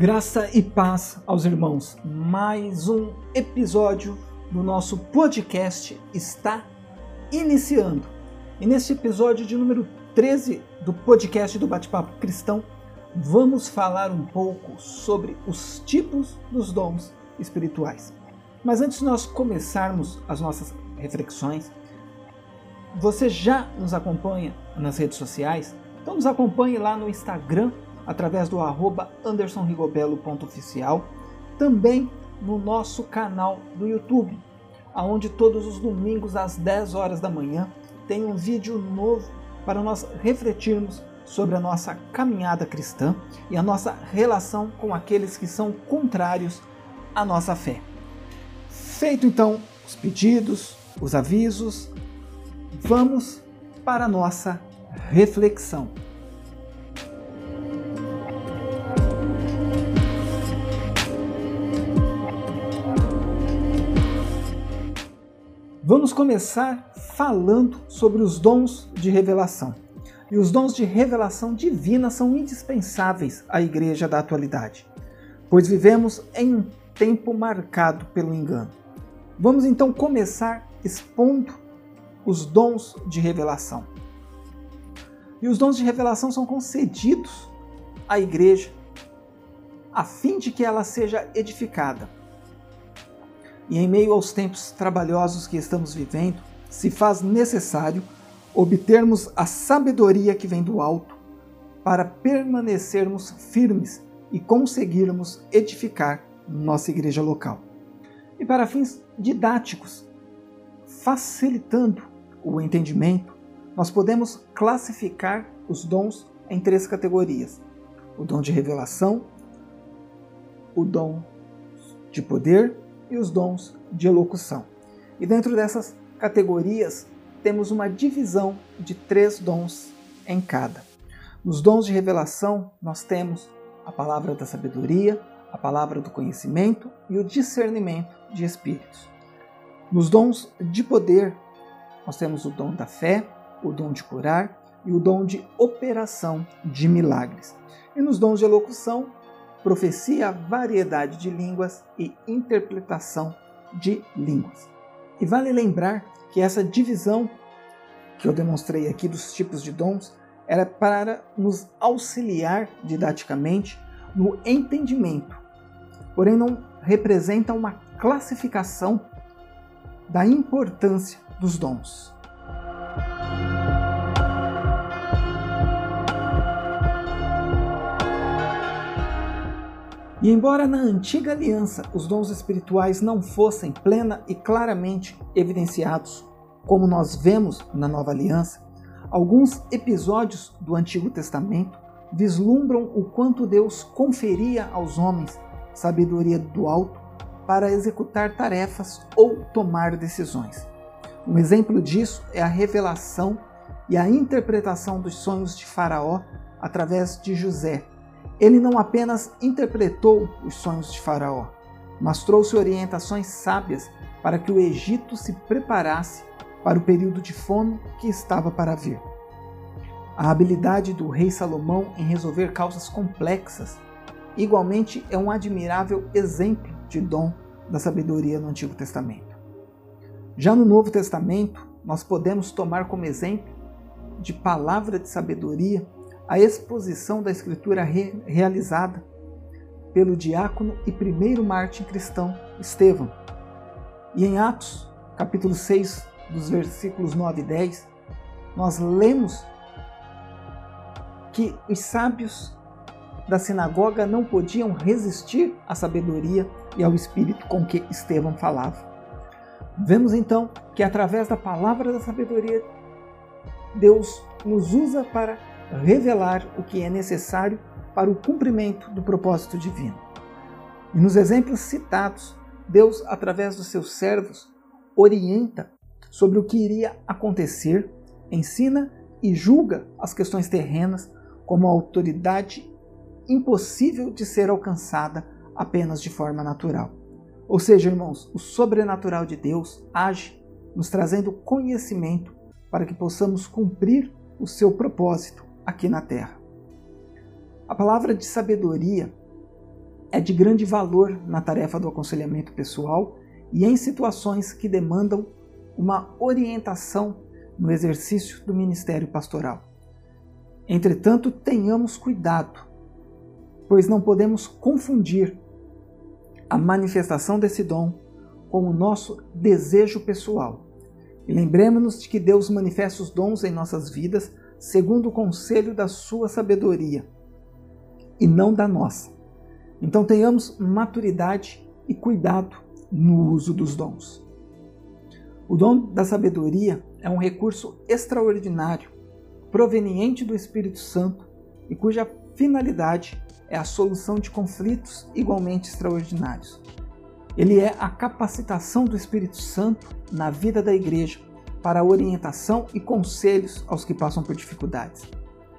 Graça e paz aos irmãos. Mais um episódio do nosso podcast está iniciando. E neste episódio de número 13 do podcast do Bate-Papo Cristão, vamos falar um pouco sobre os tipos dos dons espirituais. Mas antes de nós começarmos as nossas reflexões, você já nos acompanha nas redes sociais? Então nos acompanhe lá no Instagram através do arroba andersonrigobelo.oficial, também no nosso canal do YouTube, aonde todos os domingos às 10 horas da manhã tem um vídeo novo para nós refletirmos sobre a nossa caminhada cristã e a nossa relação com aqueles que são contrários à nossa fé. Feito então os pedidos, os avisos, vamos para a nossa reflexão. Vamos começar falando sobre os dons de revelação. E os dons de revelação divina são indispensáveis à igreja da atualidade, pois vivemos em um tempo marcado pelo engano. Vamos então começar expondo os dons de revelação. E os dons de revelação são concedidos à igreja a fim de que ela seja edificada e em meio aos tempos trabalhosos que estamos vivendo, se faz necessário obtermos a sabedoria que vem do alto para permanecermos firmes e conseguirmos edificar nossa igreja local. E para fins didáticos, facilitando o entendimento, nós podemos classificar os dons em três categorias: o dom de revelação, o dom de poder e os dons de elocução. E dentro dessas categorias, temos uma divisão de três dons em cada. Nos dons de revelação, nós temos a palavra da sabedoria, a palavra do conhecimento e o discernimento de espíritos. Nos dons de poder, nós temos o dom da fé, o dom de curar e o dom de operação de milagres. E nos dons de elocução, profecia, variedade de línguas e interpretação de línguas. E vale lembrar que essa divisão que eu demonstrei aqui dos tipos de dons era para nos auxiliar didaticamente no entendimento, porém não representa uma classificação da importância dos dons. E embora na antiga aliança os dons espirituais não fossem plena e claramente evidenciados, como nós vemos na nova aliança, alguns episódios do Antigo Testamento vislumbram o quanto Deus conferia aos homens sabedoria do alto para executar tarefas ou tomar decisões. Um exemplo disso é a revelação e a interpretação dos sonhos de Faraó através de José, ele não apenas interpretou os sonhos de Faraó, mas trouxe orientações sábias para que o Egito se preparasse para o período de fome que estava para vir. A habilidade do rei Salomão em resolver causas complexas igualmente é um admirável exemplo de dom da sabedoria no Antigo Testamento. Já no Novo Testamento, nós podemos tomar como exemplo de palavra de sabedoria a exposição da escritura re realizada pelo diácono e primeiro mártir cristão Estevão. E em Atos, capítulo 6, dos versículos 9 e 10, nós lemos que os sábios da sinagoga não podiam resistir à sabedoria e ao espírito com que Estevão falava. Vemos então que através da palavra da sabedoria, Deus nos usa para revelar o que é necessário para o cumprimento do propósito divino. E nos exemplos citados, Deus, através dos seus servos, orienta sobre o que iria acontecer, ensina e julga as questões terrenas como autoridade impossível de ser alcançada apenas de forma natural. Ou seja, irmãos, o sobrenatural de Deus age nos trazendo conhecimento para que possamos cumprir o seu propósito aqui na terra. A palavra de sabedoria é de grande valor na tarefa do aconselhamento pessoal e em situações que demandam uma orientação no exercício do ministério pastoral. Entretanto, tenhamos cuidado, pois não podemos confundir a manifestação desse dom com o nosso desejo pessoal. E lembremos-nos de que Deus manifesta os dons em nossas vidas segundo o conselho da sua sabedoria e não da nossa. Então tenhamos maturidade e cuidado no uso dos dons. O dom da sabedoria é um recurso extraordinário, proveniente do Espírito Santo e cuja finalidade é a solução de conflitos igualmente extraordinários. Ele é a capacitação do Espírito Santo na vida da igreja para orientação e conselhos aos que passam por dificuldades.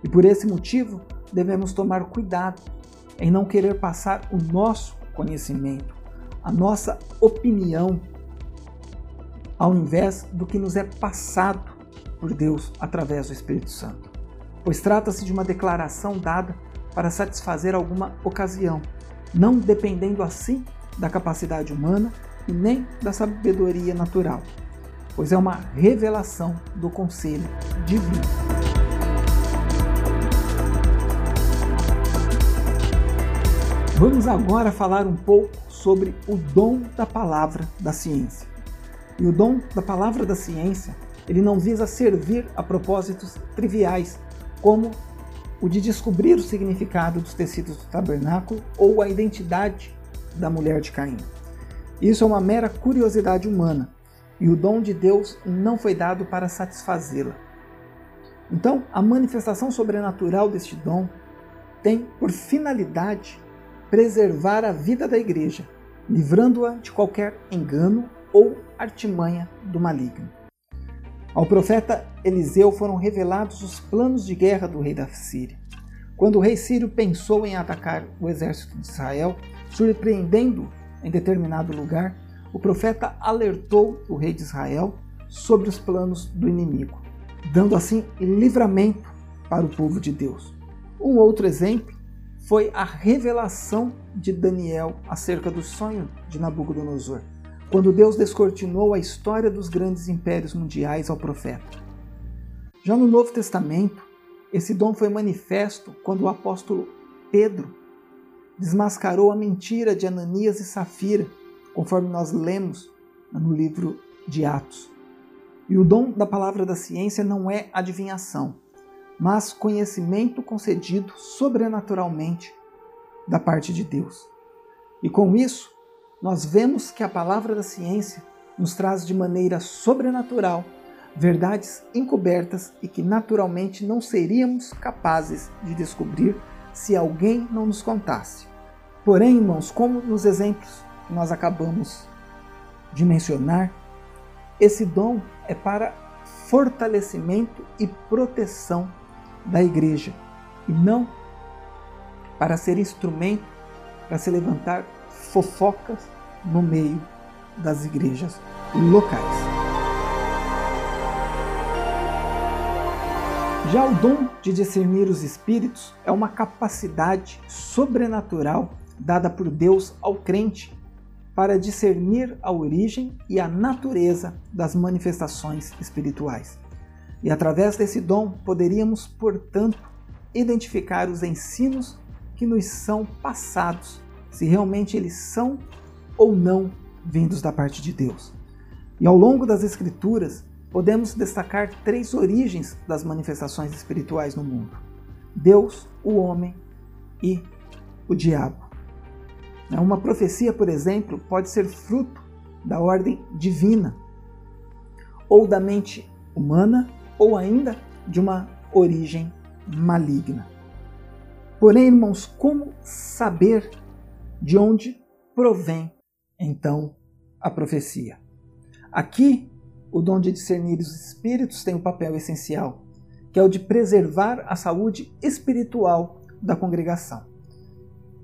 E por esse motivo, devemos tomar cuidado em não querer passar o nosso conhecimento, a nossa opinião, ao invés do que nos é passado por Deus através do Espírito Santo. Pois trata-se de uma declaração dada para satisfazer alguma ocasião, não dependendo assim da capacidade humana e nem da sabedoria natural, pois é uma revelação do conselho divino. Vamos agora falar um pouco sobre o dom da palavra da ciência. E o dom da palavra da ciência, ele não visa servir a propósitos triviais, como o de descobrir o significado dos tecidos do tabernáculo ou a identidade da mulher de Caim. Isso é uma mera curiosidade humana, e o dom de Deus não foi dado para satisfazê-la. Então, a manifestação sobrenatural deste dom tem por finalidade preservar a vida da igreja, livrando-a de qualquer engano ou artimanha do maligno. Ao profeta Eliseu foram revelados os planos de guerra do rei da Síria. Quando o rei sírio pensou em atacar o exército de Israel, surpreendendo em determinado lugar, o profeta alertou o rei de Israel sobre os planos do inimigo, dando assim livramento para o povo de Deus. Um outro exemplo foi a revelação de Daniel acerca do sonho de Nabucodonosor, quando Deus descortinou a história dos grandes impérios mundiais ao profeta. Já no Novo Testamento, esse dom foi manifesto quando o apóstolo Pedro desmascarou a mentira de Ananias e Safira, conforme nós lemos no livro de Atos. E o dom da palavra da ciência não é adivinhação, mas conhecimento concedido sobrenaturalmente da parte de Deus. E com isso, nós vemos que a palavra da ciência nos traz de maneira sobrenatural verdades encobertas e que naturalmente não seríamos capazes de descobrir se alguém não nos contasse. Porém, irmãos, como nos exemplos nós acabamos de mencionar, esse dom é para fortalecimento e proteção da igreja e não para ser instrumento para se levantar fofocas no meio das igrejas locais. Já o dom de discernir os espíritos é uma capacidade sobrenatural dada por Deus ao crente para discernir a origem e a natureza das manifestações espirituais. E através desse dom poderíamos, portanto, identificar os ensinos que nos são passados, se realmente eles são ou não vindos da parte de Deus. E ao longo das Escrituras, podemos destacar três origens das manifestações espirituais no mundo: Deus, o homem e o diabo. Uma profecia, por exemplo, pode ser fruto da ordem divina ou da mente humana ou ainda de uma origem maligna. Porém, irmãos, como saber de onde provém então a profecia? Aqui, o dom de discernir os espíritos tem um papel essencial, que é o de preservar a saúde espiritual da congregação.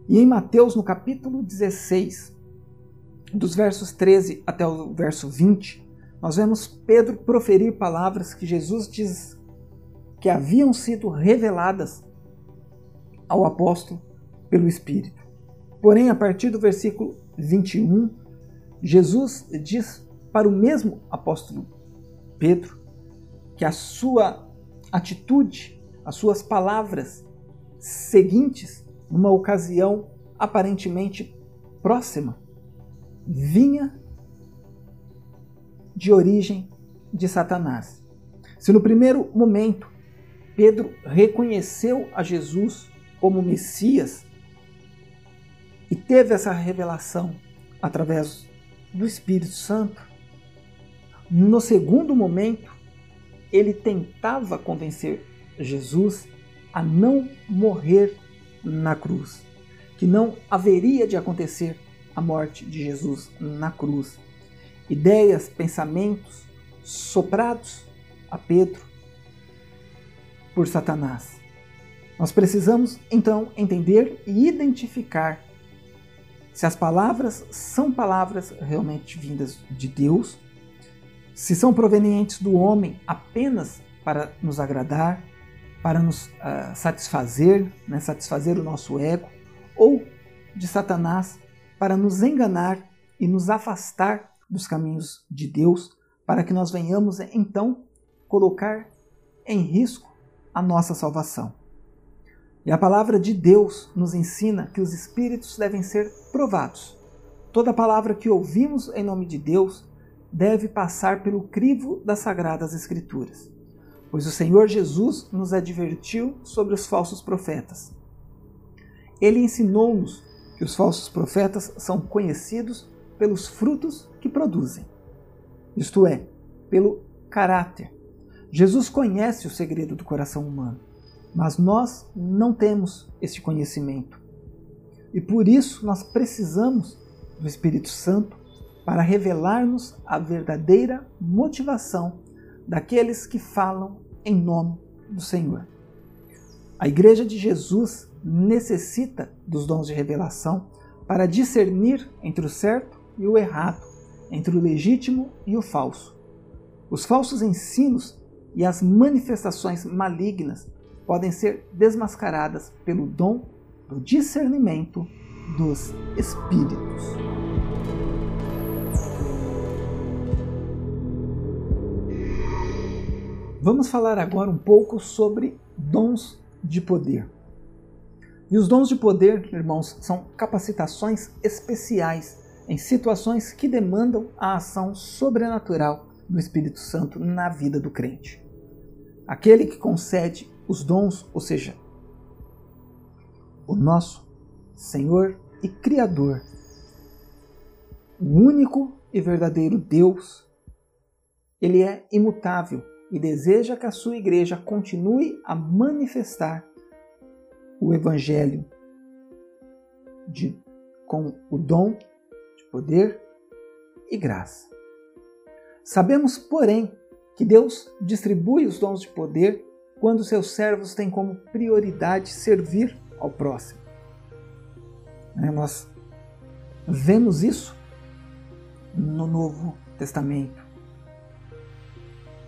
E em Mateus, no capítulo 16, dos versos 13 até o verso 20, nós vemos Pedro proferir palavras que Jesus diz que haviam sido reveladas ao apóstolo pelo Espírito. Porém, a partir do versículo 21, Jesus diz para o mesmo apóstolo Pedro que a sua atitude, as suas palavras seguintes, numa ocasião aparentemente próxima, vinha de origem de Satanás. Se no primeiro momento Pedro reconheceu a Jesus como Messias e teve essa revelação através do Espírito Santo, no segundo momento ele tentava convencer Jesus a não morrer na cruz, que não haveria de acontecer a morte de Jesus na cruz. Ideias, pensamentos soprados a Pedro por Satanás. Nós precisamos então entender e identificar se as palavras são palavras realmente vindas de Deus, se são provenientes do homem apenas para nos agradar, para nos uh, satisfazer, né, satisfazer o nosso ego, ou de Satanás para nos enganar e nos afastar dos caminhos de Deus, para que nós venhamos então colocar em risco a nossa salvação. E a palavra de Deus nos ensina que os espíritos devem ser provados. Toda palavra que ouvimos em nome de Deus deve passar pelo crivo das sagradas escrituras. Pois o Senhor Jesus nos advertiu sobre os falsos profetas. Ele ensinou-nos que os falsos profetas são conhecidos pelos frutos que produzem, isto é, pelo caráter. Jesus conhece o segredo do coração humano, mas nós não temos esse conhecimento. E por isso nós precisamos do Espírito Santo para revelar-nos a verdadeira motivação daqueles que falam em nome do Senhor. A Igreja de Jesus necessita dos dons de revelação para discernir entre o certo e o errado, entre o legítimo e o falso. Os falsos ensinos e as manifestações malignas podem ser desmascaradas pelo dom do discernimento dos espíritos. Vamos falar agora um pouco sobre dons de poder. E os dons de poder, irmãos, são capacitações especiais em situações que demandam a ação sobrenatural do Espírito Santo na vida do crente. Aquele que concede os dons, ou seja, o nosso Senhor e Criador, o único e verdadeiro Deus, ele é imutável e deseja que a sua igreja continue a manifestar o Evangelho de, com o dom de poder e graça. Sabemos, porém, que Deus distribui os dons de poder quando seus servos têm como prioridade servir ao próximo. Né, nós vemos isso no Novo Testamento.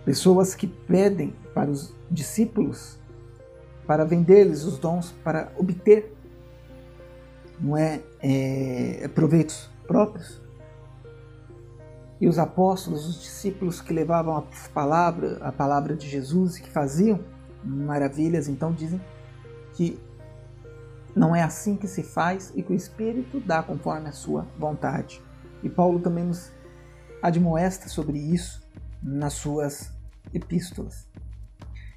Pessoas que pedem para os discípulos para vender-lhes os dons, para obter não é, é, proveitos próprios. E os apóstolos, os discípulos que levavam a palavra, a palavra de Jesus e que faziam maravilhas, então dizem que não é assim que se faz e que o Espírito dá conforme a sua vontade. E Paulo também nos admoesta sobre isso nas suas epístolas.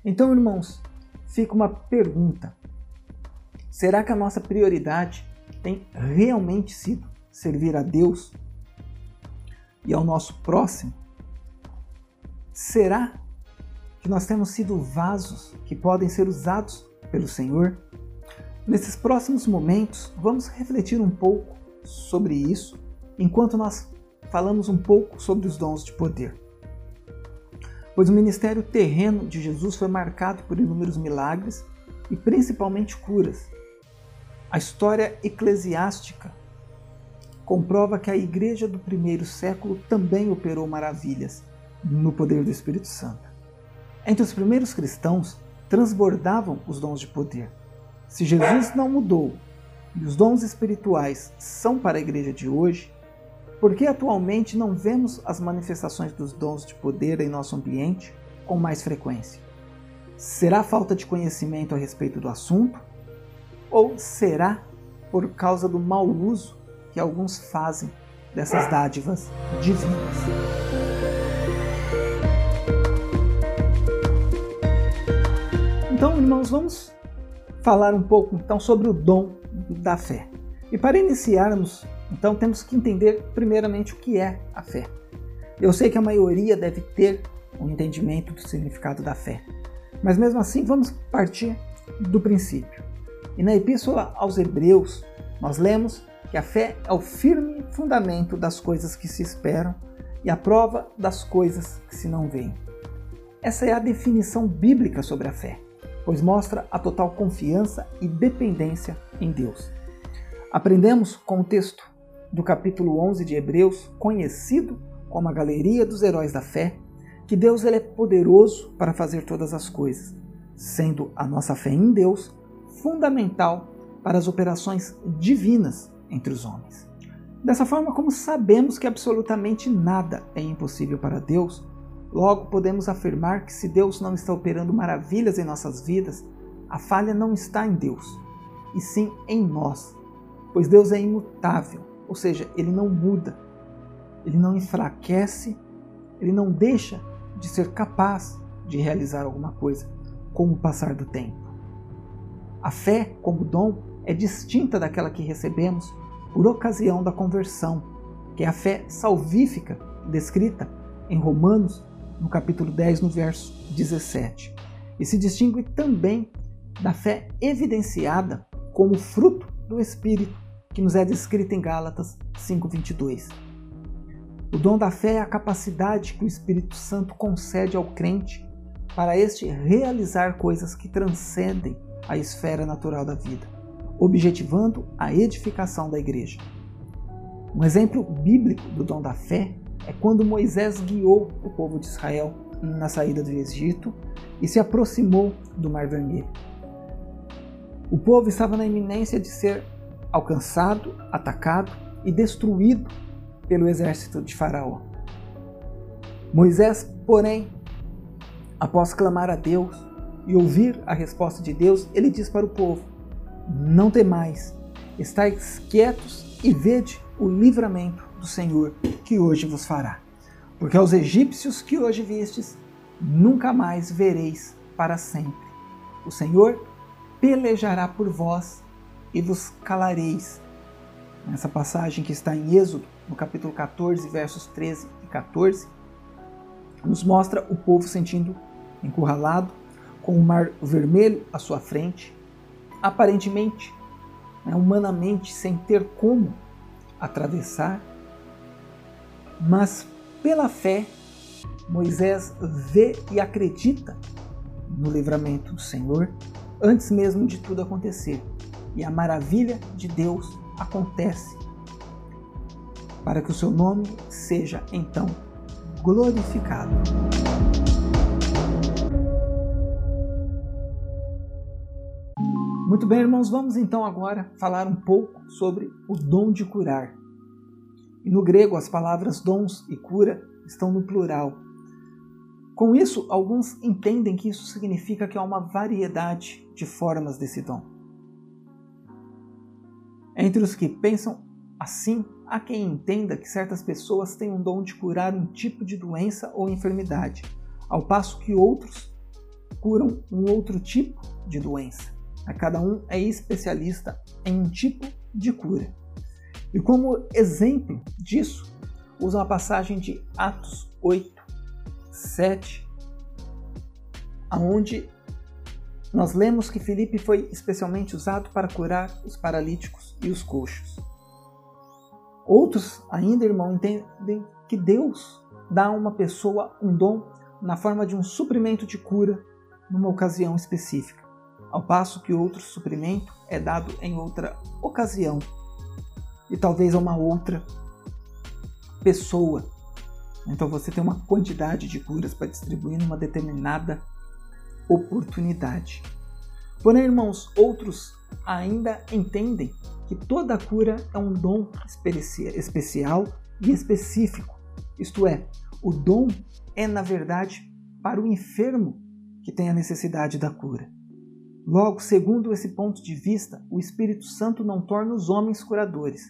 Então, irmãos, fica uma pergunta: será que a nossa prioridade tem realmente sido servir a Deus e ao nosso próximo? Será que nós temos sido vasos que podem ser usados pelo Senhor? Nesses próximos momentos, vamos refletir um pouco sobre isso, enquanto nós falamos um pouco sobre os dons de poder pois o ministério terreno de Jesus foi marcado por inúmeros milagres e principalmente curas. A história eclesiástica comprova que a igreja do primeiro século também operou maravilhas no poder do Espírito Santo. Entre os primeiros cristãos transbordavam os dons de poder. Se Jesus não mudou e os dons espirituais são para a igreja de hoje, por que atualmente não vemos as manifestações dos dons de poder em nosso ambiente com mais frequência? Será falta de conhecimento a respeito do assunto? Ou será por causa do mau uso que alguns fazem dessas dádivas divinas? Então, irmãos, vamos falar um pouco então sobre o dom da fé. E para iniciarmos, então temos que entender primeiramente o que é a fé. Eu sei que a maioria deve ter um entendimento do significado da fé, mas mesmo assim vamos partir do princípio. E na Epístola aos Hebreus, nós lemos que a fé é o firme fundamento das coisas que se esperam e a prova das coisas que se não veem. Essa é a definição bíblica sobre a fé pois mostra a total confiança e dependência em Deus. Aprendemos com o texto do capítulo 11 de Hebreus, conhecido como a Galeria dos Heróis da Fé, que Deus ele é poderoso para fazer todas as coisas, sendo a nossa fé em Deus fundamental para as operações divinas entre os homens. Dessa forma, como sabemos que absolutamente nada é impossível para Deus, Logo, podemos afirmar que se Deus não está operando maravilhas em nossas vidas, a falha não está em Deus, e sim em nós, pois Deus é imutável, ou seja, ele não muda, ele não enfraquece, ele não deixa de ser capaz de realizar alguma coisa com o passar do tempo. A fé, como dom, é distinta daquela que recebemos por ocasião da conversão, que é a fé salvífica descrita em Romanos no capítulo 10, no verso 17. E se distingue também da fé evidenciada como fruto do Espírito, que nos é descrita em Gálatas 5:22. O dom da fé é a capacidade que o Espírito Santo concede ao crente para este realizar coisas que transcendem a esfera natural da vida, objetivando a edificação da igreja. Um exemplo bíblico do dom da fé é quando Moisés guiou o povo de Israel na saída do Egito e se aproximou do Mar Vermelho. O povo estava na iminência de ser alcançado, atacado e destruído pelo exército de Faraó. Moisés, porém, após clamar a Deus e ouvir a resposta de Deus, ele diz para o povo: Não temais, estáis quietos e vede o livramento do Senhor que hoje vos fará. Porque aos egípcios que hoje vistes, nunca mais vereis para sempre. O Senhor pelejará por vós e vos calareis. Nessa passagem que está em Êxodo, no capítulo 14, versos 13 e 14, nos mostra o povo sentindo encurralado, com o mar vermelho à sua frente, aparentemente, né, humanamente, sem ter como atravessar, mas pela fé, Moisés vê e acredita no livramento do Senhor antes mesmo de tudo acontecer. E a maravilha de Deus acontece para que o seu nome seja então glorificado. Muito bem, irmãos, vamos então agora falar um pouco sobre o dom de curar. E no grego, as palavras dons e cura estão no plural. Com isso, alguns entendem que isso significa que há uma variedade de formas desse dom. Entre os que pensam assim, há quem entenda que certas pessoas têm um dom de curar um tipo de doença ou enfermidade, ao passo que outros curam um outro tipo de doença. Cada um é especialista em um tipo de cura. E como exemplo disso, usa uma passagem de Atos 8, 7, onde nós lemos que Felipe foi especialmente usado para curar os paralíticos e os coxos. Outros ainda, irmão, entendem que Deus dá a uma pessoa um dom na forma de um suprimento de cura numa ocasião específica, ao passo que outro suprimento é dado em outra ocasião e talvez a uma outra pessoa. Então você tem uma quantidade de curas para distribuir numa determinada oportunidade. Porém, irmãos, outros ainda entendem que toda cura é um dom especial e específico. Isto é, o dom é, na verdade, para o enfermo que tem a necessidade da cura. Logo, segundo esse ponto de vista, o Espírito Santo não torna os homens curadores.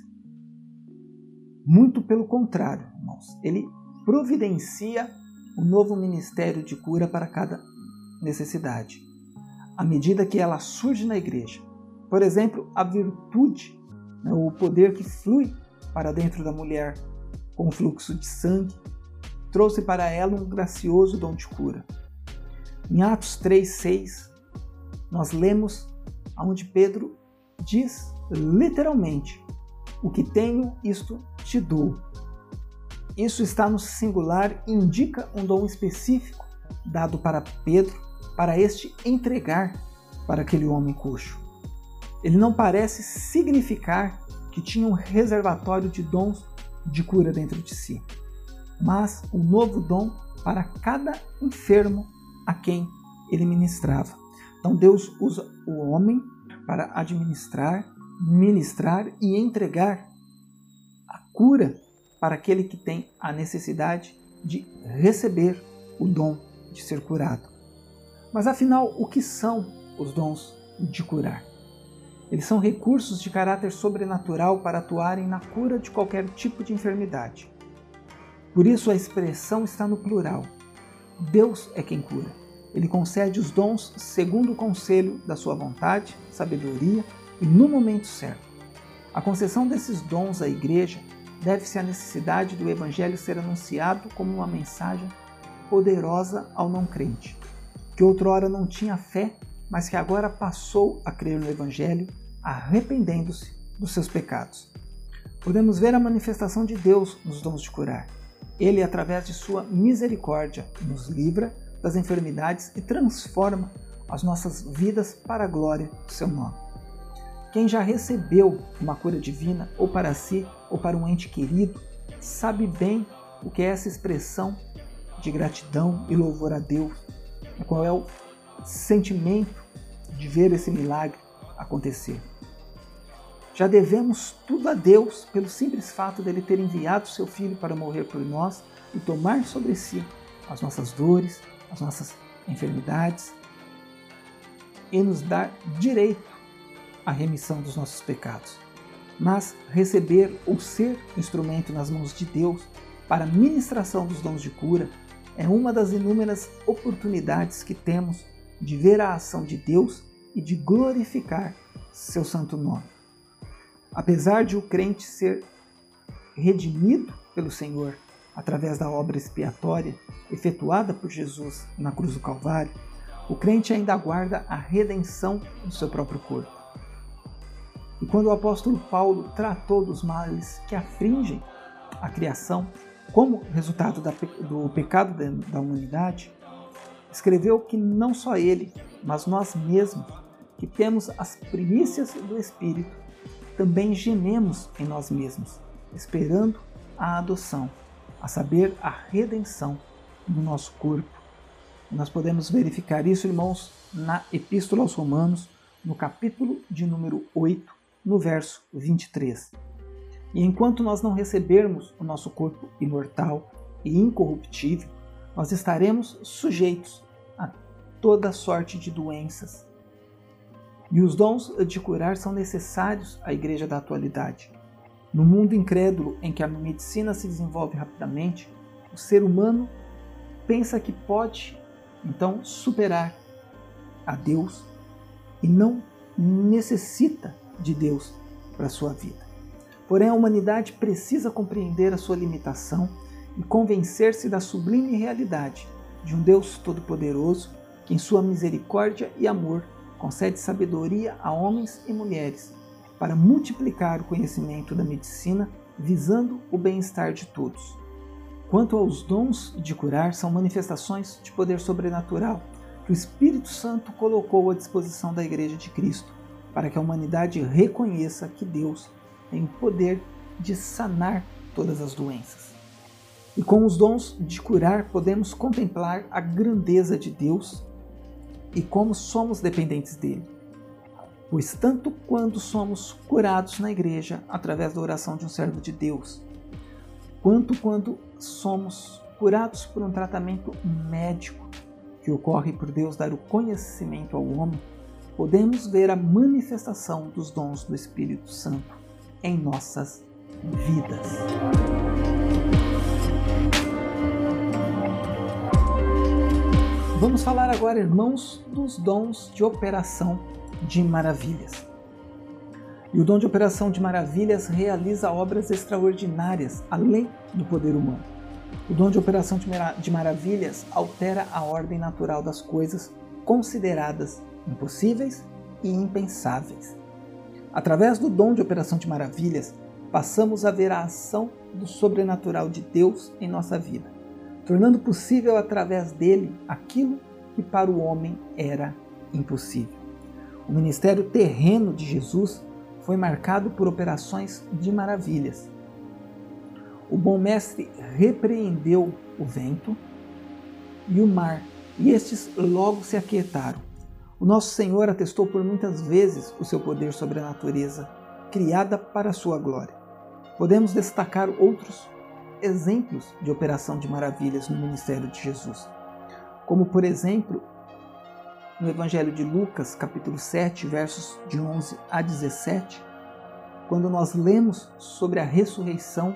Muito pelo contrário, irmãos, ele providencia o um novo ministério de cura para cada necessidade, à medida que ela surge na igreja. Por exemplo, a virtude, né, o poder que flui para dentro da mulher com o fluxo de sangue, trouxe para ela um gracioso dom de cura. Em Atos 3:6, nós lemos onde Pedro diz literalmente: "O que tenho, isto te dou". Isso está no singular e indica um dom específico dado para Pedro para este entregar para aquele homem coxo ele não parece significar que tinha um reservatório de dons de cura dentro de si, mas um novo dom para cada enfermo a quem ele ministrava. Então Deus usa o homem para administrar, ministrar e entregar a cura para aquele que tem a necessidade de receber o dom de ser curado. Mas afinal, o que são os dons de curar? Eles são recursos de caráter sobrenatural para atuarem na cura de qualquer tipo de enfermidade. Por isso a expressão está no plural. Deus é quem cura. Ele concede os dons segundo o conselho da sua vontade, sabedoria e no momento certo. A concessão desses dons à igreja deve-se à necessidade do evangelho ser anunciado como uma mensagem poderosa ao não crente, que outrora não tinha fé, mas que agora passou a crer no evangelho arrependendo-se dos seus pecados. Podemos ver a manifestação de Deus nos dons de curar. Ele, através de sua misericórdia, nos livra das enfermidades e transforma as nossas vidas para a glória do seu nome. Quem já recebeu uma cura divina, ou para si, ou para um ente querido, sabe bem o que é essa expressão de gratidão e louvor a Deus, qual é o sentimento de ver esse milagre acontecer. Já devemos tudo a Deus pelo simples fato dele ter enviado seu filho para morrer por nós e tomar sobre si as nossas dores, as nossas enfermidades e nos dar direito à remissão dos nossos pecados. Mas receber ou ser instrumento nas mãos de Deus para a ministração dos dons de cura é uma das inúmeras oportunidades que temos de ver a ação de Deus e de glorificar seu santo nome. Apesar de o crente ser redimido pelo Senhor através da obra expiatória efetuada por Jesus na cruz do Calvário, o crente ainda aguarda a redenção do seu próprio corpo. E quando o apóstolo Paulo tratou dos males que afligem a criação como resultado do pecado da humanidade, escreveu que não só ele, mas nós mesmos, que temos as primícias do Espírito, também gememos em nós mesmos, esperando a adoção, a saber, a redenção do nosso corpo. Nós podemos verificar isso, irmãos, na Epístola aos Romanos, no capítulo de número 8, no verso 23. E enquanto nós não recebermos o nosso corpo imortal e incorruptível, nós estaremos sujeitos a toda sorte de doenças, e os dons de curar são necessários à igreja da atualidade. No mundo incrédulo em que a medicina se desenvolve rapidamente, o ser humano pensa que pode então superar a Deus e não necessita de Deus para sua vida. Porém, a humanidade precisa compreender a sua limitação e convencer-se da sublime realidade de um Deus todo-poderoso que, em sua misericórdia e amor, concede sabedoria a homens e mulheres para multiplicar o conhecimento da medicina visando o bem-estar de todos. Quanto aos dons de curar, são manifestações de poder sobrenatural que o Espírito Santo colocou à disposição da Igreja de Cristo, para que a humanidade reconheça que Deus tem o poder de sanar todas as doenças. E com os dons de curar, podemos contemplar a grandeza de Deus e como somos dependentes dele. Pois tanto quando somos curados na igreja através da oração de um servo de Deus, quanto quando somos curados por um tratamento médico que ocorre por Deus dar o conhecimento ao homem, podemos ver a manifestação dos dons do Espírito Santo em nossas vidas. Vamos falar agora, irmãos, dos dons de operação de maravilhas. E o dom de operação de maravilhas realiza obras extraordinárias, além do poder humano. O dom de operação de maravilhas altera a ordem natural das coisas consideradas impossíveis e impensáveis. Através do dom de operação de maravilhas, passamos a ver a ação do sobrenatural de Deus em nossa vida, tornando possível através dele aquilo que para o homem era impossível. O ministério terreno de Jesus foi marcado por operações de maravilhas. O bom mestre repreendeu o vento e o mar, e estes logo se aquietaram. O nosso Senhor atestou por muitas vezes o seu poder sobre a natureza, criada para a sua glória. Podemos destacar outros exemplos de operação de maravilhas no ministério de Jesus, como por exemplo no Evangelho de Lucas, capítulo 7, versos de 11 a 17, quando nós lemos sobre a ressurreição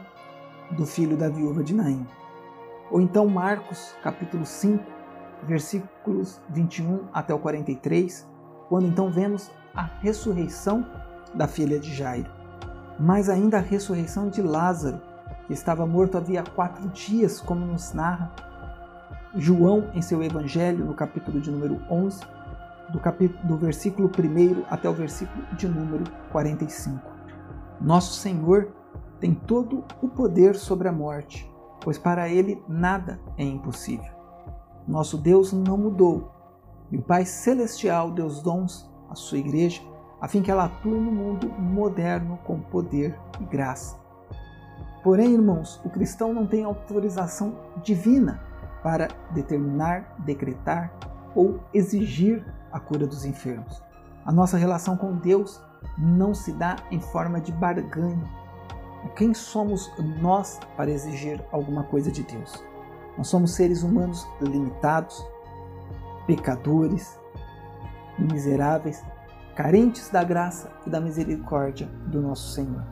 do filho da viúva de Naim. Ou então Marcos, capítulo 5, versículos 21 até o 43, quando então vemos a ressurreição da filha de Jairo. Mas ainda a ressurreição de Lázaro, que estava morto havia quatro dias, como nos narra João em seu Evangelho, no capítulo de número 11, do, capítulo, do versículo 1 até o versículo de número 45. Nosso Senhor tem todo o poder sobre a morte, pois para ele nada é impossível. Nosso Deus não mudou, e o Pai Celestial deu os dons à sua igreja, a fim que ela atue no mundo moderno com poder e graça. Porém, irmãos, o cristão não tem autorização divina para determinar, decretar ou exigir a cura dos enfermos. A nossa relação com Deus não se dá em forma de barganha. Quem somos nós para exigir alguma coisa de Deus? Nós somos seres humanos limitados, pecadores, miseráveis, carentes da graça e da misericórdia do nosso Senhor.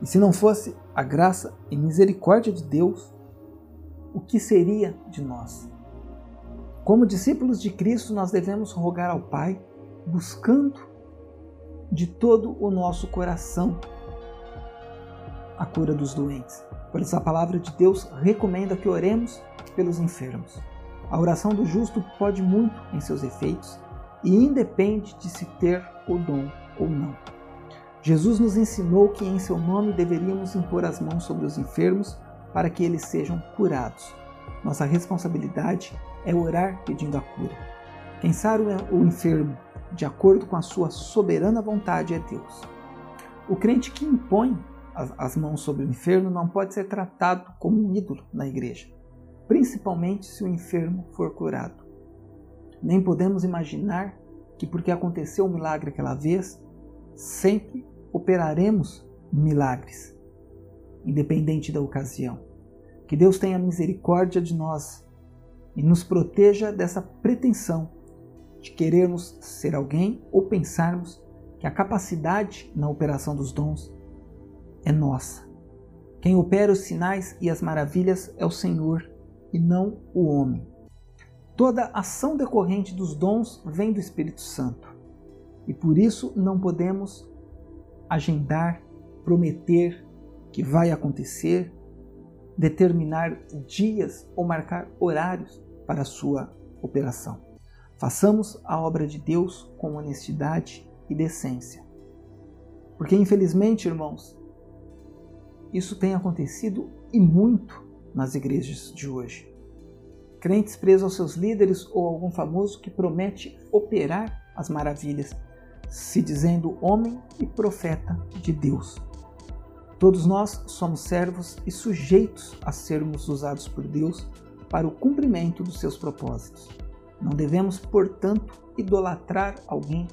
E se não fosse a graça e misericórdia de Deus, o que seria de nós? Como discípulos de Cristo, nós devemos rogar ao Pai, buscando de todo o nosso coração a cura dos doentes. Por isso, a palavra de Deus recomenda que oremos pelos enfermos. A oração do justo pode muito em seus efeitos e independe de se ter o dom ou não. Jesus nos ensinou que em seu nome deveríamos impor as mãos sobre os enfermos para que eles sejam curados. Nossa responsabilidade é orar pedindo a cura. Quem sabe o enfermo, de acordo com a sua soberana vontade, é Deus. O crente que impõe as mãos sobre o enfermo não pode ser tratado como um ídolo na igreja, principalmente se o enfermo for curado. Nem podemos imaginar que, porque aconteceu um milagre aquela vez, sempre operaremos milagres, independente da ocasião. Que Deus tenha misericórdia de nós e nos proteja dessa pretensão de querermos ser alguém ou pensarmos que a capacidade na operação dos dons é nossa. Quem opera os sinais e as maravilhas é o Senhor e não o homem. Toda ação decorrente dos dons vem do Espírito Santo e por isso não podemos agendar, prometer que vai acontecer determinar dias ou marcar horários para sua operação. Façamos a obra de Deus com honestidade e decência. Porque, infelizmente, irmãos, isso tem acontecido e muito nas igrejas de hoje. Crentes presos aos seus líderes ou algum famoso que promete operar as maravilhas, se dizendo homem e profeta de Deus Todos nós somos servos e sujeitos a sermos usados por Deus para o cumprimento dos seus propósitos. Não devemos, portanto, idolatrar alguém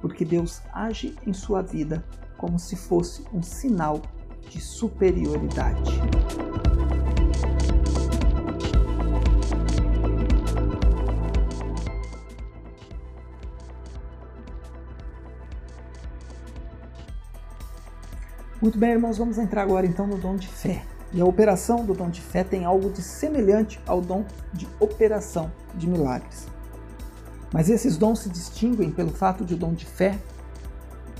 porque Deus age em sua vida como se fosse um sinal de superioridade. Muito bem, irmãos, vamos entrar agora então no dom de fé. E a operação do dom de fé tem algo de semelhante ao dom de operação de milagres. Mas esses dons se distinguem pelo fato de o dom de fé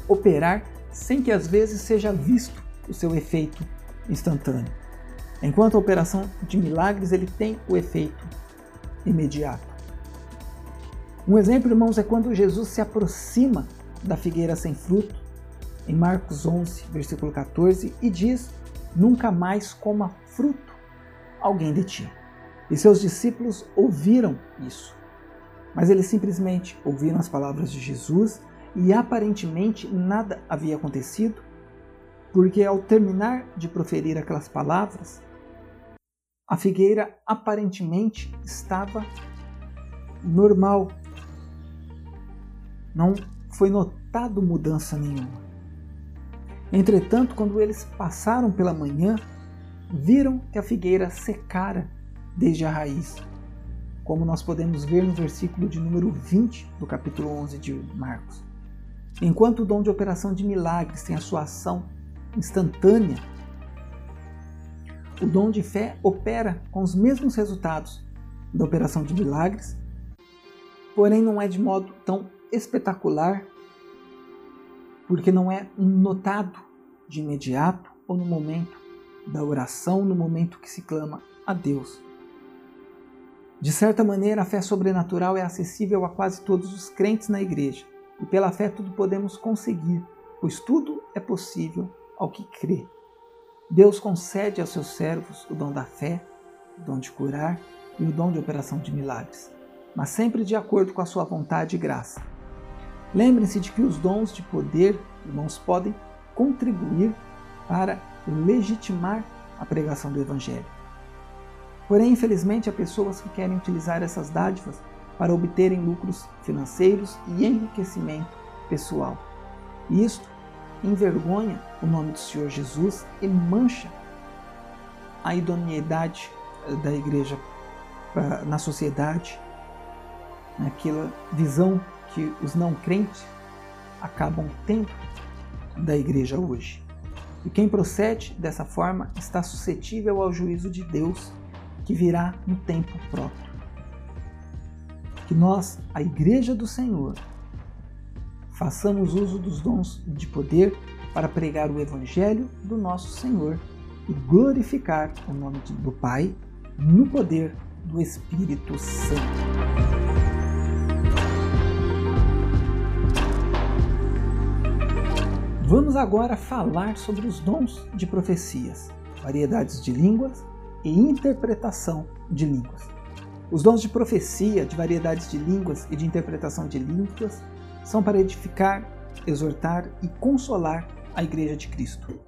operar sem que às vezes seja visto o seu efeito instantâneo. Enquanto a operação de milagres ele tem o efeito imediato. Um exemplo, irmãos, é quando Jesus se aproxima da figueira sem fruto, em Marcos 11, versículo 14, e diz: Nunca mais coma fruto alguém de ti. E seus discípulos ouviram isso. Mas eles simplesmente ouviram as palavras de Jesus e aparentemente nada havia acontecido, porque ao terminar de proferir aquelas palavras, a figueira aparentemente estava normal. Não foi notado mudança nenhuma. Entretanto, quando eles passaram pela manhã, viram que a figueira secara desde a raiz como nós podemos ver no versículo de número 20 do capítulo 11 de Marcos. Enquanto o dom de operação de milagres tem a sua ação instantânea, o dom de fé opera com os mesmos resultados da operação de milagres, porém não é de modo tão espetacular, porque não é notado de imediato ou no momento da oração, no momento que se clama a Deus. De certa maneira, a fé sobrenatural é acessível a quase todos os crentes na igreja, e pela fé tudo podemos conseguir, pois tudo é possível ao que crê. Deus concede aos seus servos o dom da fé, o dom de curar e o dom de operação de milagres, mas sempre de acordo com a sua vontade e graça. Lembrem-se de que os dons de poder, irmãos, podem contribuir para legitimar a pregação do Evangelho. Porém, infelizmente, há pessoas que querem utilizar essas dádivas para obterem lucros financeiros e enriquecimento pessoal. E isto envergonha o nome do Senhor Jesus e mancha a idoneidade eh, da igreja na sociedade, naquela visão que os não crentes acabam tendo da igreja hoje. E quem procede dessa forma está suscetível ao juízo de Deus que virá no tempo próprio. Que nós, a Igreja do Senhor, façamos uso dos dons de poder para pregar o Evangelho do nosso Senhor e glorificar o nome do Pai no poder do Espírito Santo. Vamos agora falar sobre os dons de profecias, variedades de línguas e interpretação de línguas. Os dons de profecia, de variedades de línguas e de interpretação de línguas são para edificar, exortar e consolar a Igreja de Cristo.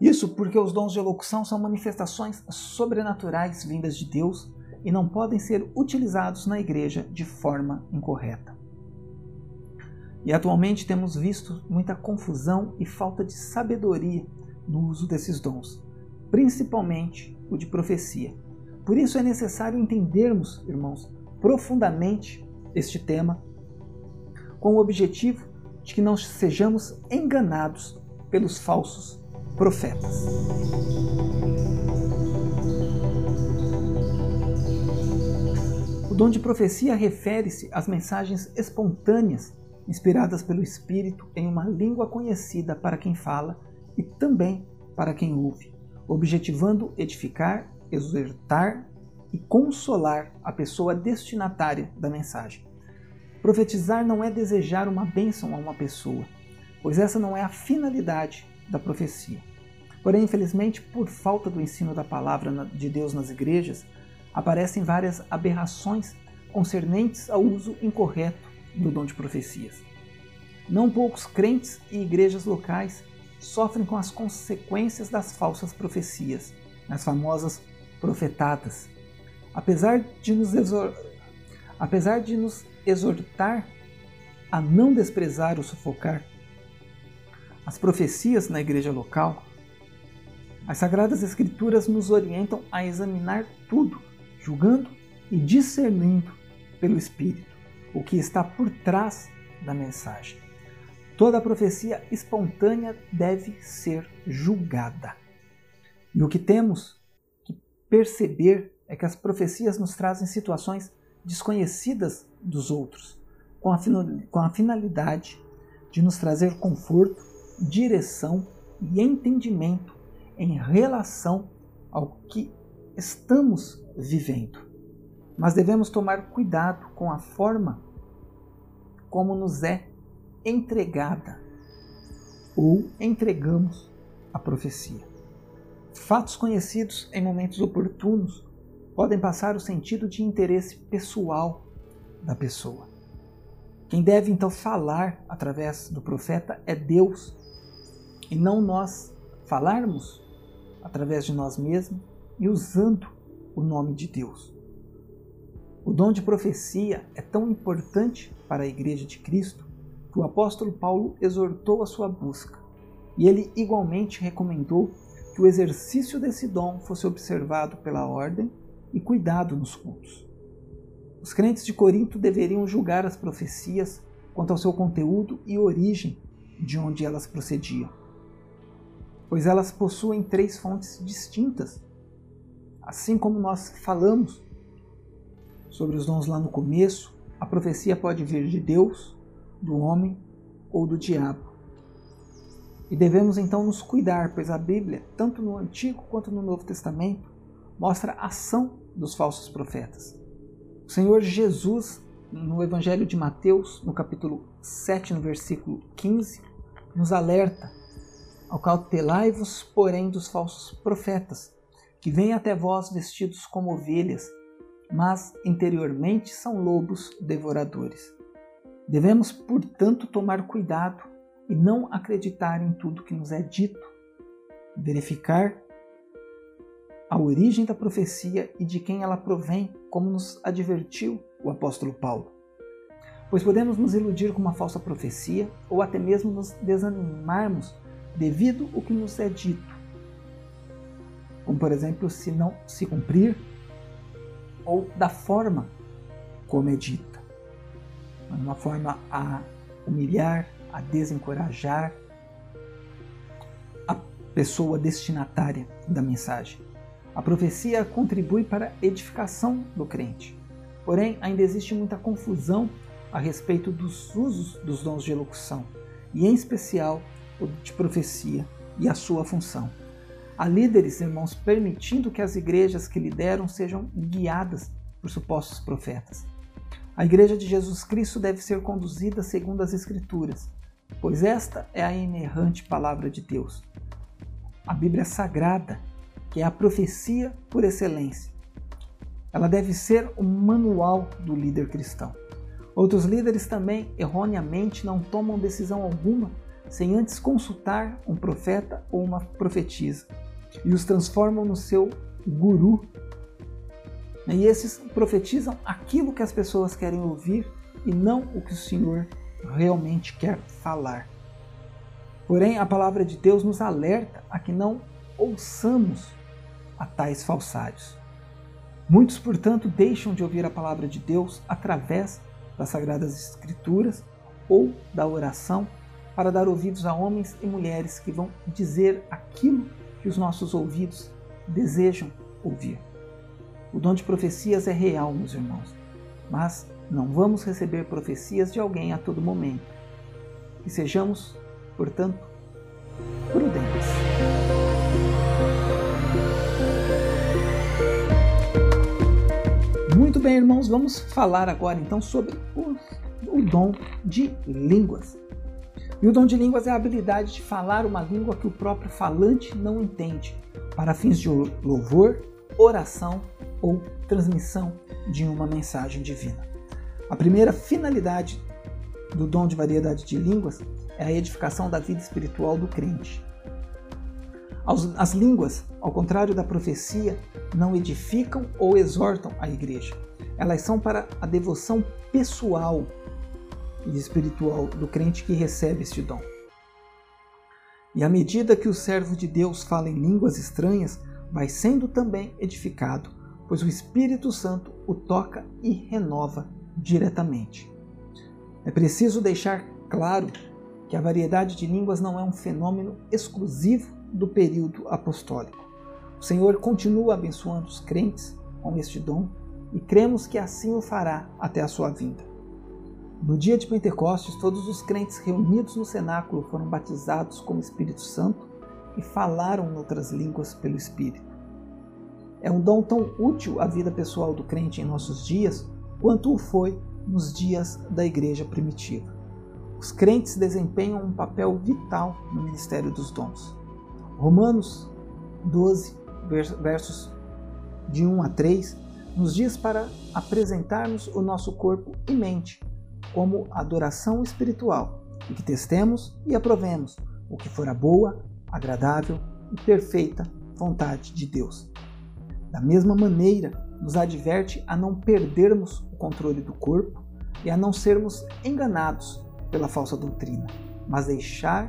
Isso porque os dons de elocução são manifestações sobrenaturais vindas de Deus e não podem ser utilizados na igreja de forma incorreta. E atualmente temos visto muita confusão e falta de sabedoria no uso desses dons, principalmente o de profecia. Por isso é necessário entendermos, irmãos, profundamente este tema, com o objetivo de que não sejamos enganados pelos falsos profetas. O dom de profecia refere-se às mensagens espontâneas inspiradas pelo Espírito em uma língua conhecida para quem fala e também para quem ouve objetivando edificar, exortar e consolar a pessoa destinatária da mensagem. Profetizar não é desejar uma bênção a uma pessoa, pois essa não é a finalidade da profecia. Porém, infelizmente, por falta do ensino da palavra de Deus nas igrejas, aparecem várias aberrações concernentes ao uso incorreto do dom de profecias. Não poucos crentes e igrejas locais sofrem com as consequências das falsas profecias, as famosas profetadas. Apesar de nos. Apesar de nos exortar a não desprezar ou sufocar as profecias na igreja local, as Sagradas Escrituras nos orientam a examinar tudo, julgando e discernindo pelo Espírito o que está por trás da mensagem. Toda profecia espontânea deve ser julgada. E o que temos que perceber é que as profecias nos trazem situações desconhecidas dos outros, com a finalidade de nos trazer conforto, direção e entendimento em relação ao que estamos vivendo. Mas devemos tomar cuidado com a forma como nos é entregada ou entregamos a profecia. Fatos conhecidos em momentos oportunos podem passar o sentido de interesse pessoal da pessoa. Quem deve então falar através do profeta é Deus, e não nós falarmos através de nós mesmos e usando o nome de Deus. O dom de profecia é tão importante para a Igreja de Cristo que o apóstolo Paulo exortou a sua busca, e ele igualmente recomendou que o exercício desse dom fosse observado pela ordem e cuidado nos cultos. Os crentes de Corinto deveriam julgar as profecias quanto ao seu conteúdo e origem de onde elas procediam, pois elas possuem três fontes distintas. Assim como nós falamos sobre os dons lá no começo, a profecia pode vir de Deus, do homem ou do diabo. E devemos então nos cuidar, pois a Bíblia, tanto no Antigo quanto no Novo Testamento, mostra ação dos falsos profetas. O Senhor Jesus, no Evangelho de Mateus, no capítulo 7, no versículo 15, nos alerta: Acautelai-vos, porém, dos falsos profetas, que vêm até vós vestidos como ovelhas, mas interiormente são lobos devoradores. Devemos, portanto, tomar cuidado e não acreditar em tudo que nos é dito, verificar a origem da profecia e de quem ela provém, como nos advertiu o apóstolo Paulo. Pois podemos nos iludir com uma falsa profecia ou até mesmo nos desanimarmos devido ao que nos é dito. Como, por exemplo, se não se cumprir ou da forma como é dita. Uma forma a humilhar, a desencorajar a pessoa destinatária da mensagem. A profecia contribui para a edificação do crente. Porém, ainda existe muita confusão a respeito dos usos dos dons de elocução, e em especial o de profecia e a sua função. Há líderes, irmãos, permitindo que as igrejas que lideram sejam guiadas por supostos profetas. A igreja de Jesus Cristo deve ser conduzida segundo as Escrituras, pois esta é a inerrante palavra de Deus. A Bíblia sagrada que é a profecia por excelência. Ela deve ser o manual do líder cristão. Outros líderes também, erroneamente, não tomam decisão alguma sem antes consultar um profeta ou uma profetisa e os transformam no seu guru. E esses profetizam aquilo que as pessoas querem ouvir e não o que o Senhor realmente quer falar. Porém, a palavra de Deus nos alerta a que não ouçamos a tais falsários. Muitos, portanto, deixam de ouvir a palavra de Deus através das Sagradas Escrituras ou da oração para dar ouvidos a homens e mulheres que vão dizer aquilo que os nossos ouvidos desejam ouvir. O dom de profecias é real, meus irmãos, mas não vamos receber profecias de alguém a todo momento. Que sejamos, portanto, prudentes. Irmãos, vamos falar agora então sobre o, o, dom de línguas. E o dom de línguas é a habilidade de falar uma língua que o próprio falante não entende, para fins de louvor, oração ou transmissão de uma mensagem divina. A primeira finalidade do dom de variedade de línguas é a edificação da vida espiritual do crente. As línguas, ao contrário da profecia, não edificam ou exortam a igreja. Elas são para a devoção pessoal e espiritual do crente que recebe este dom. E à medida que o servo de Deus fala em línguas estranhas, vai sendo também edificado, pois o Espírito Santo o toca e renova diretamente. É preciso deixar claro que a variedade de línguas não é um fenômeno exclusivo do período apostólico. O Senhor continua abençoando os crentes com este dom e cremos que assim o fará até a sua vinda. No dia de Pentecostes, todos os crentes reunidos no cenáculo foram batizados com o Espírito Santo e falaram outras línguas pelo Espírito. É um dom tão útil à vida pessoal do crente em nossos dias quanto o foi nos dias da igreja primitiva. Os crentes desempenham um papel vital no ministério dos dons. Romanos 12, versos de 1 a 3, nos diz para apresentarmos o nosso corpo e mente como adoração espiritual e que testemos e aprovemos o que for a boa, agradável e perfeita vontade de Deus. Da mesma maneira, nos adverte a não perdermos o controle do corpo e a não sermos enganados pela falsa doutrina, mas deixar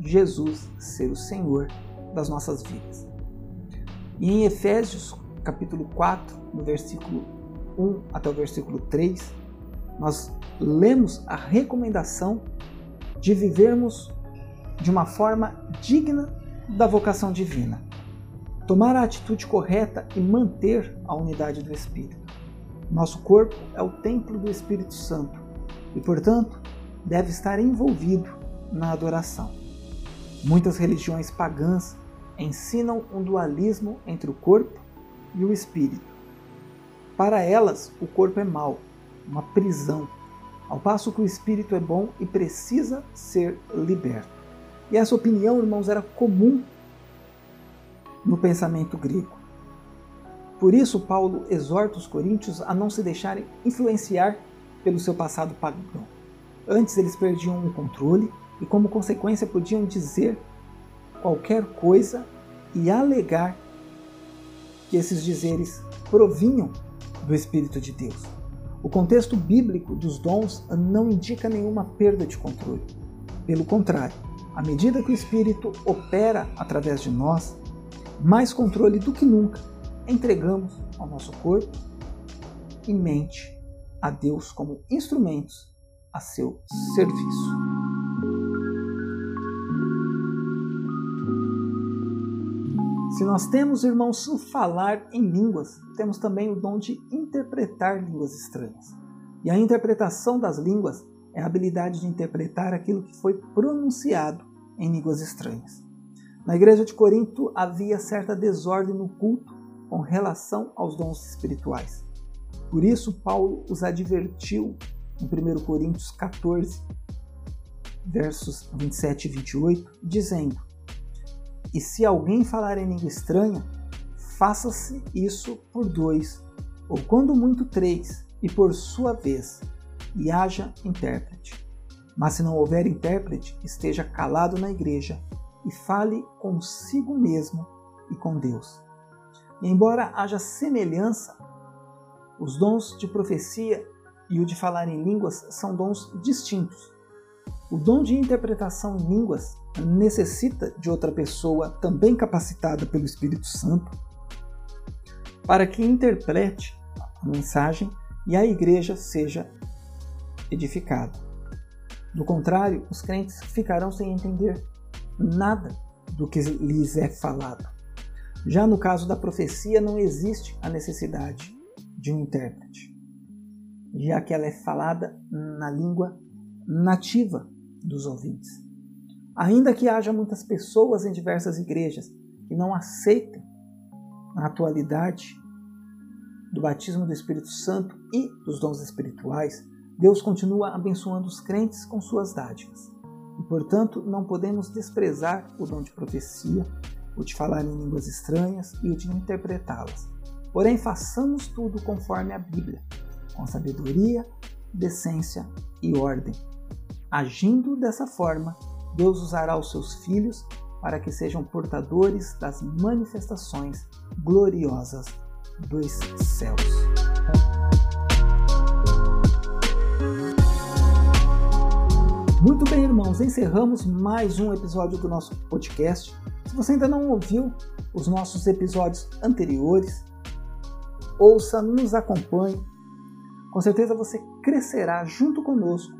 Jesus ser o Senhor das nossas vidas. E em Efésios, capítulo 4, no versículo 1 até o versículo 3, nós lemos a recomendação de vivermos de uma forma digna da vocação divina. Tomar a atitude correta e manter a unidade do Espírito. Nosso corpo é o templo do Espírito Santo e, portanto, deve estar envolvido na adoração. Muitas religiões pagãs ensinam um dualismo entre o corpo e o espírito. Para elas, o corpo é mau, uma prisão, ao passo que o espírito é bom e precisa ser liberto. E essa opinião, irmãos, era comum no pensamento grego. Por isso, Paulo exorta os coríntios a não se deixarem influenciar pelo seu passado pagão. Antes, eles perdiam o controle e, como consequência, podiam dizer qualquer coisa e alegar que esses dizeres provinham do Espírito de Deus. O contexto bíblico dos dons não indica nenhuma perda de controle. Pelo contrário, à medida que o Espírito opera através de nós, mais controle do que nunca entregamos ao nosso corpo e mente a Deus como instrumentos a seu serviço. Se nós temos, irmãos, o falar em línguas, temos também o dom de interpretar línguas estranhas. E a interpretação das línguas é a habilidade de interpretar aquilo que foi pronunciado em línguas estranhas. Na igreja de Corinto havia certa desordem no culto com relação aos dons espirituais. Por isso, Paulo os advertiu em 1 Coríntios 14, versos 27 e 28, dizendo: e se alguém falar em língua estranha, faça-se isso por dois, ou quando muito três, e por sua vez, e haja intérprete. Mas se não houver intérprete, esteja calado na igreja e fale consigo mesmo e com Deus. E embora haja semelhança, os dons de profecia e o de falar em línguas são dons distintos. O dom de interpretação em línguas necessita de outra pessoa também capacitada pelo Espírito Santo para que interprete a mensagem e a igreja seja edificada. Do contrário, os crentes ficarão sem entender nada do que lhes é falado. Já no caso da profecia, não existe a necessidade de um intérprete, já que ela é falada na língua nativa dos ouvintes. Ainda que haja muitas pessoas em diversas igrejas que não aceitem a atualidade do batismo do Espírito Santo e dos dons espirituais, Deus continua abençoando os crentes com suas dádivas. E, portanto, não podemos desprezar o dom de profecia, o de falar em línguas estranhas e o de interpretá-las. Porém, façamos tudo conforme a Bíblia, com sabedoria, decência e ordem. Agindo dessa forma, Deus usará os seus filhos para que sejam portadores das manifestações gloriosas dos céus. Muito bem, irmãos, encerramos mais um episódio do nosso podcast. Se você ainda não ouviu os nossos episódios anteriores, ouça, nos acompanhe. Com certeza você crescerá junto conosco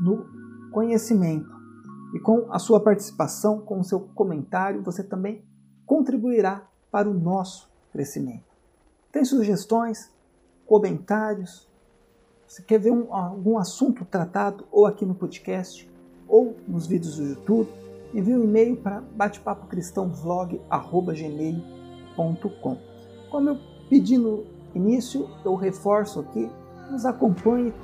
no conhecimento. E com a sua participação, com o seu comentário, você também contribuirá para o nosso crescimento. Tem sugestões, comentários? Você quer ver um, algum assunto tratado ou aqui no podcast ou nos vídeos do YouTube? Envie um e-mail para batepapocristãovlog.gmail.com Como eu pedi no início, eu reforço aqui, nos acompanhe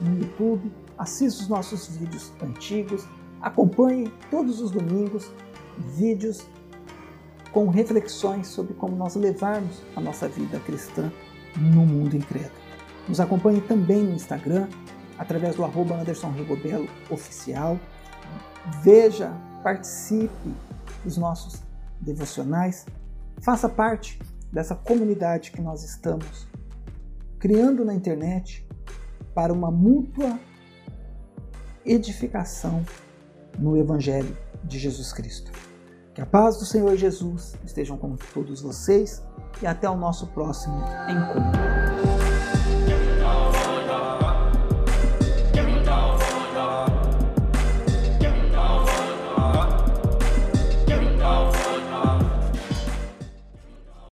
no YouTube, assista os nossos vídeos antigos, acompanhe todos os domingos vídeos com reflexões sobre como nós levarmos a nossa vida cristã no mundo incrédulo. Nos acompanhe também no Instagram, através do arroba Anderson Rigobelo Oficial. Veja, participe dos nossos devocionais, faça parte dessa comunidade que nós estamos criando na internet para uma mútua edificação no Evangelho de Jesus Cristo. Que a paz do Senhor Jesus estejam com todos vocês e até o nosso próximo encontro.